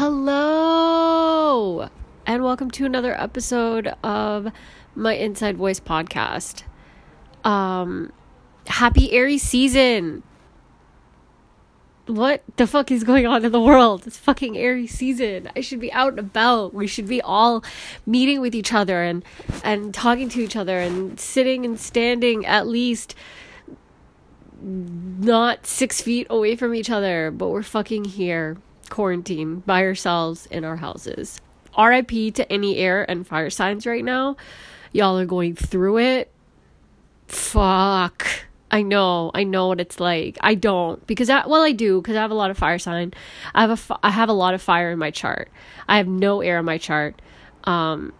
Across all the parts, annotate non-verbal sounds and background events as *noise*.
Hello, and welcome to another episode of my Inside Voice podcast. Um, happy Aries season. What the fuck is going on in the world? It's fucking Aries season. I should be out and about. We should be all meeting with each other and and talking to each other and sitting and standing at least not six feet away from each other, but we're fucking here, quarantined by ourselves in our houses. RIP to any air and fire signs right now. Y'all are going through it. Fuck. I know, I know what it's like. I don't because I well I do because I have a lot of fire sign. I have a I have a lot of fire in my chart. I have no air in my chart. Um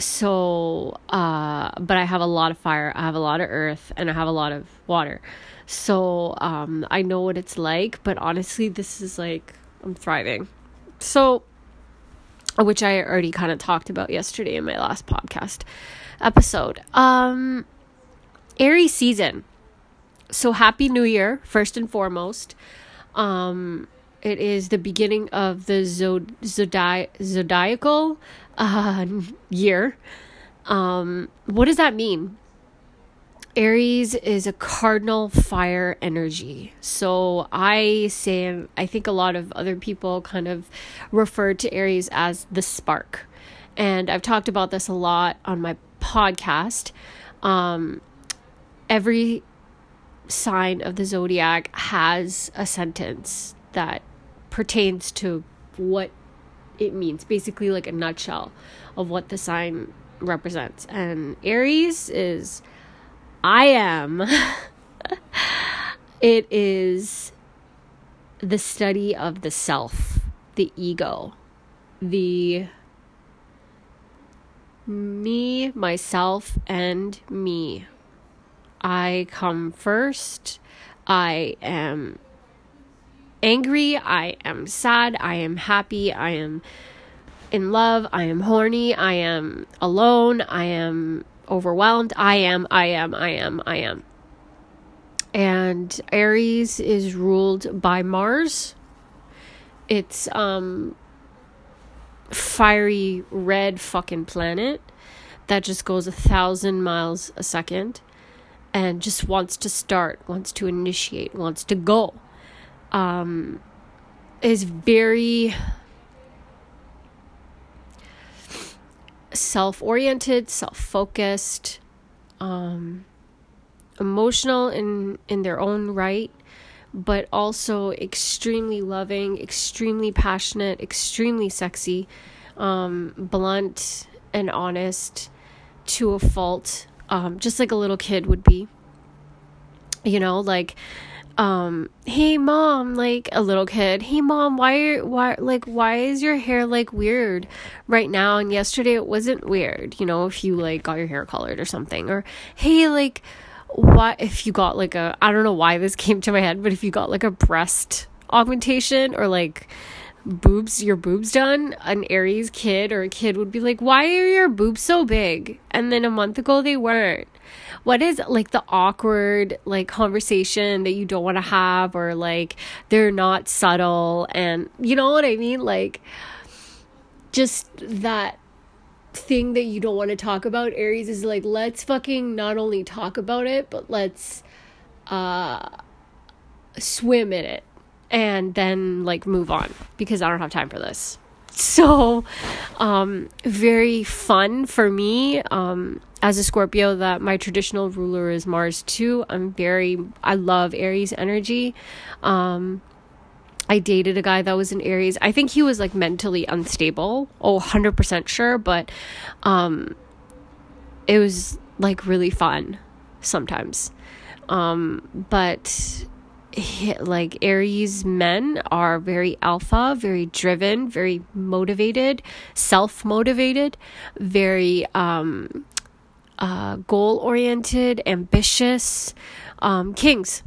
so uh but I have a lot of fire. I have a lot of earth and I have a lot of water. So um I know what it's like, but honestly this is like I'm thriving. So which I already kind of talked about yesterday in my last podcast episode. Um Aries season. So happy new year first and foremost. Um it is the beginning of the zod- zodi- zodiacal uh, year. Um, what does that mean? Aries is a cardinal fire energy. So I say, I think a lot of other people kind of refer to Aries as the spark. And I've talked about this a lot on my podcast. Um, every sign of the zodiac has a sentence that pertains to what it means basically like a nutshell of what the sign represents. And aries is i am *laughs* it is the study of the self the ego the me myself and me. I come first. I am angry, I am sad, I am happy, I am in love, I am horny, I am alone, I am overwhelmed, I am, I am, I am, I am. And Aries is ruled by Mars. It's um fiery red fucking planet that just goes a thousand miles a second and just wants to start, wants to initiate, wants to go um, is very self oriented, self focused, um, emotional in, in their own right, but also extremely loving, extremely passionate, extremely sexy, um, blunt, and honest to a fault, um, just like a little kid would be. You know, like um hey mom like a little kid hey mom why are why like why is your hair like weird right now? And yesterday it wasn't weird you know if you like got your hair colored or something or hey like what if you got like a i don't know why this *laughs* came to my head but if you got like a breast augmentation or like boobs your boobs done an aries kid or a kid would be like why are your boobs so big? And then a month ago they weren't what is like the awkward like conversation that you don't want to have or like they're not subtle and you know what I mean like just that thing that you don't want to talk about Aries is like let's fucking not only talk about it but let's uh swim in it and then like move on because I don't have time for this. So um very fun for me. Um as a Scorpio that my traditional ruler is Mars too. I'm very I love Aries energy. Um I dated a guy that was in Aries. I think he was like mentally unstable. Oh, 100% sure, but um it was like really fun sometimes. Um but like Aries men are very alpha, very driven, very motivated, self motivated, very um, uh, goal oriented, ambitious, um, kings.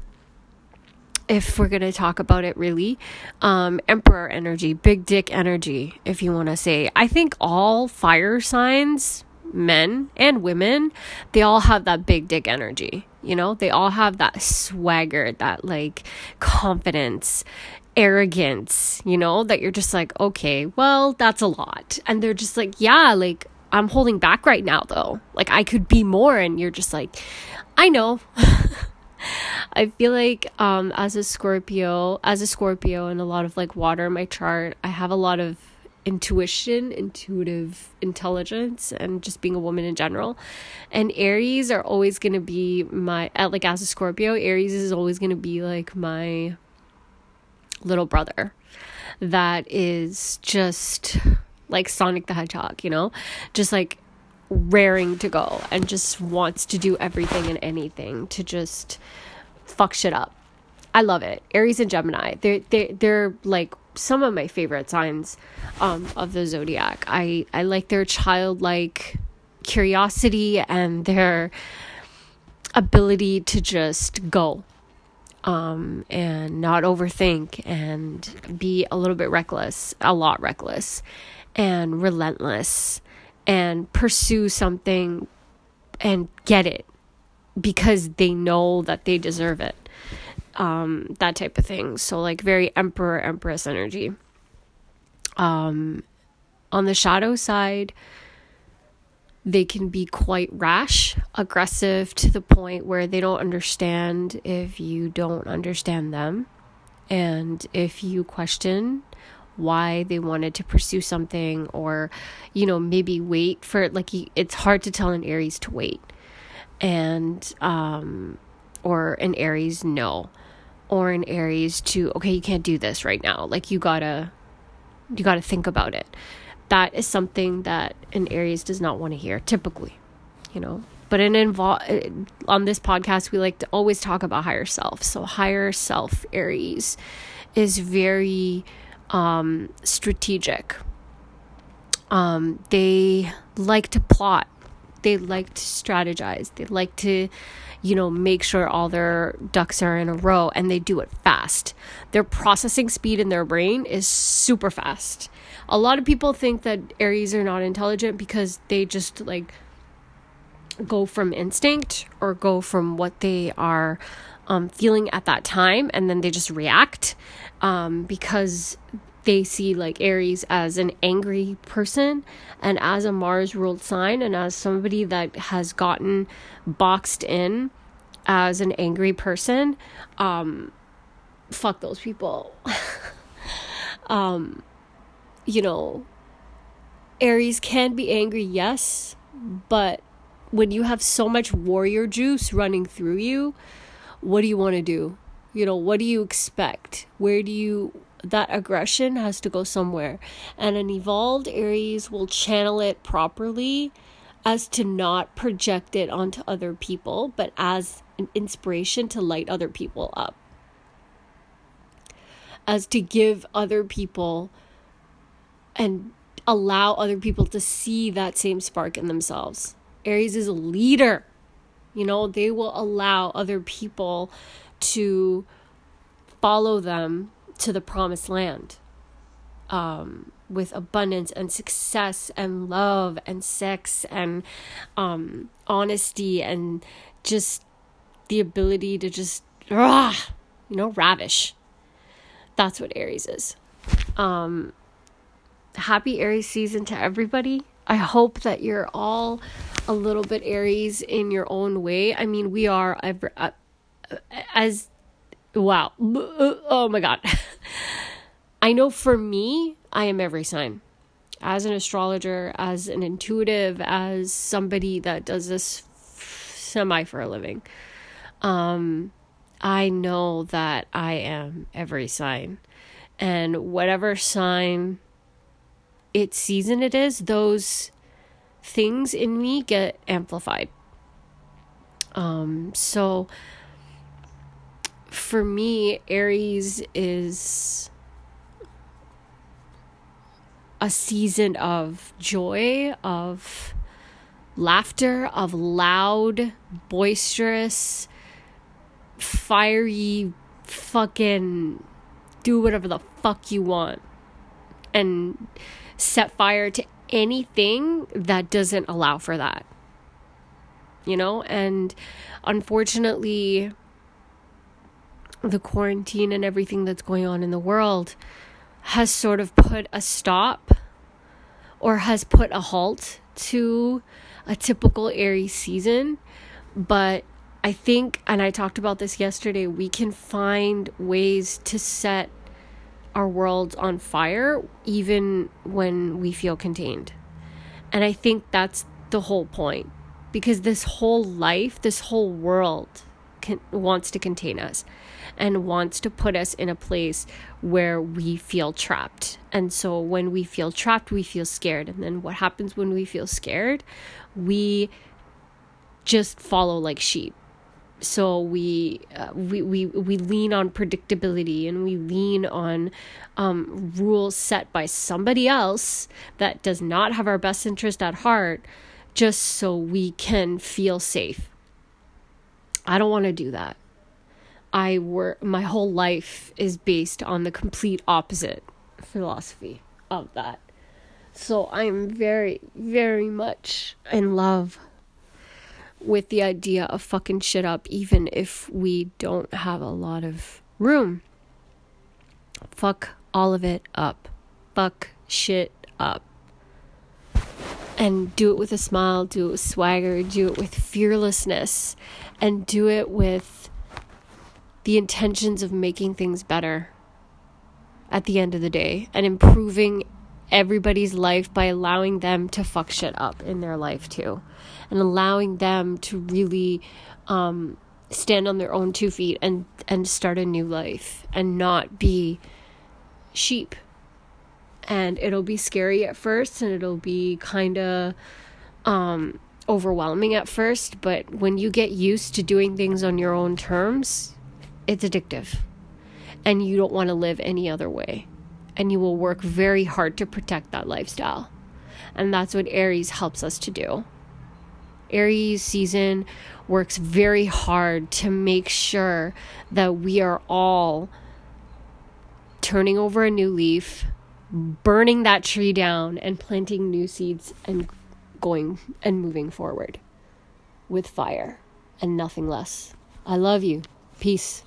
If we're going to talk about it really, um, emperor energy, big dick energy, if you want to say. I think all fire signs, men and women, they all have that big dick energy. You know, they all have that swagger, that like confidence arrogance, you know, that you're just like, okay, well, that's a lot. And they're just like, yeah, like, I'm holding back right now, though. Like, I could be more. And you're just like, I know. *laughs* I feel like um, as a Scorpio, as a Scorpio, and a lot of like water in my chart, I have a lot of intuition, intuitive intelligence, and just being a woman in general. And Aries are always going to be my, like as a Scorpio, Aries is always going to be like my little brother that is just like Sonic the Hedgehog, you know? Just like raring to go and just wants to do everything and anything to just fuck shit up. I love it. Aries and Gemini. They're they they're like some of my favorite signs um, of the zodiac. I I like their childlike curiosity and their ability to just go um, and not overthink and be a little bit reckless, a lot reckless, and relentless, and pursue something and get it because they know that they deserve it. Um, that type of thing. So, like, very emperor, empress energy. Um, on the shadow side, they can be quite rash, aggressive to the point where they don't understand if you don't understand them. And if you question why they wanted to pursue something, or, you know, maybe wait for like, it's hard to tell an Aries to wait. And, um, or an Aries, no. Or an Aries to, okay, you can't do this right now. Like, you gotta, you gotta think about it that is something that an Aries does not want to hear typically, you know. But in invo- on this podcast, we like to always talk about higher self. So higher self Aries is very um, strategic. Um, they like to plot. They like to strategize. They like to, you know, make sure all their ducks are in a row and they do it fast. Their processing speed in their brain is super fast a lot of people think that Aries are not intelligent because they just like go from instinct or go from what they are um, feeling at that time and then they just react um, because they see like Aries as an angry person and as a Mars ruled sign and as somebody that has gotten boxed in as an angry person. Um, fuck those people. *laughs* um, you know, Aries can be angry, yes, but when you have so much warrior juice running through you, what do you want to do? You know, what do you expect? Where do you that aggression has to go somewhere. And an evolved Aries will channel it properly as to not project it onto other people, but as an inspiration to light other people up. As to give other people and allow other people to see that same spark in themselves. Aries is a leader. You know, they will allow other people to follow them to the promised land um, with abundance and success and love and sex and um, honesty and just the ability to just, rah, you know, ravish. That's what Aries is. Um, happy Aries season to everybody. I hope that you're all a little bit Aries in your own way. I mean, we are uh, as wow. *laughs* Oh my god. *laughs* I know for me, I am every sign. As an astrologer, as an intuitive, as somebody that does this semi for a living. Um I know that I am every sign. And whatever sign its season it is, those things in me get amplified. Um, so for me, Aries is a season of joy, of laughter, of loud, boisterous, fiery, fucking do whatever the fuck you want. And set fire to anything that doesn't allow for that. You know, and unfortunately, the quarantine and everything that's going on in the world has sort of put a stop or has put a halt to a typical Aries season. But I think, and I talked about this yesterday, we can find ways to set our world on fire even when we feel contained. And I think that's the whole point because this whole life, this whole world can, wants to contain us and wants to put us in a place where we feel trapped. And so when we feel trapped, we feel scared. And then what happens when we feel scared? We just follow like sheep so we uh, we, we we lean on predictability and we lean on um, rules set by somebody else that does not have our best interest at heart just so we can feel safe. I don't want to do that. I work my whole life is based on the complete opposite philosophy of that. So i'm very very much in love with the idea of fucking shit up, even if we don't have a lot of room. Fuck all of it up. Fuck shit up. And do it with a smile, do it with swagger, do it with fearlessness, and do it with the intentions of making things better at the end of the day and improving everybody's life by allowing them to fuck shit up in their life too. And allowing them to really um, stand on their own two feet and and start a new life and not be sheep. And it'll be scary at first and it'll be kind of um, overwhelming at first but when you get used to doing things on your own terms it's addictive. And you don't want to live any other way and you will work very hard to protect that lifestyle. And that's what Aries helps us to do. Aries season works very hard to make sure that we are all turning over a new leaf, burning that tree down, and planting new seeds and going and moving forward with fire and nothing less. I love you. Peace.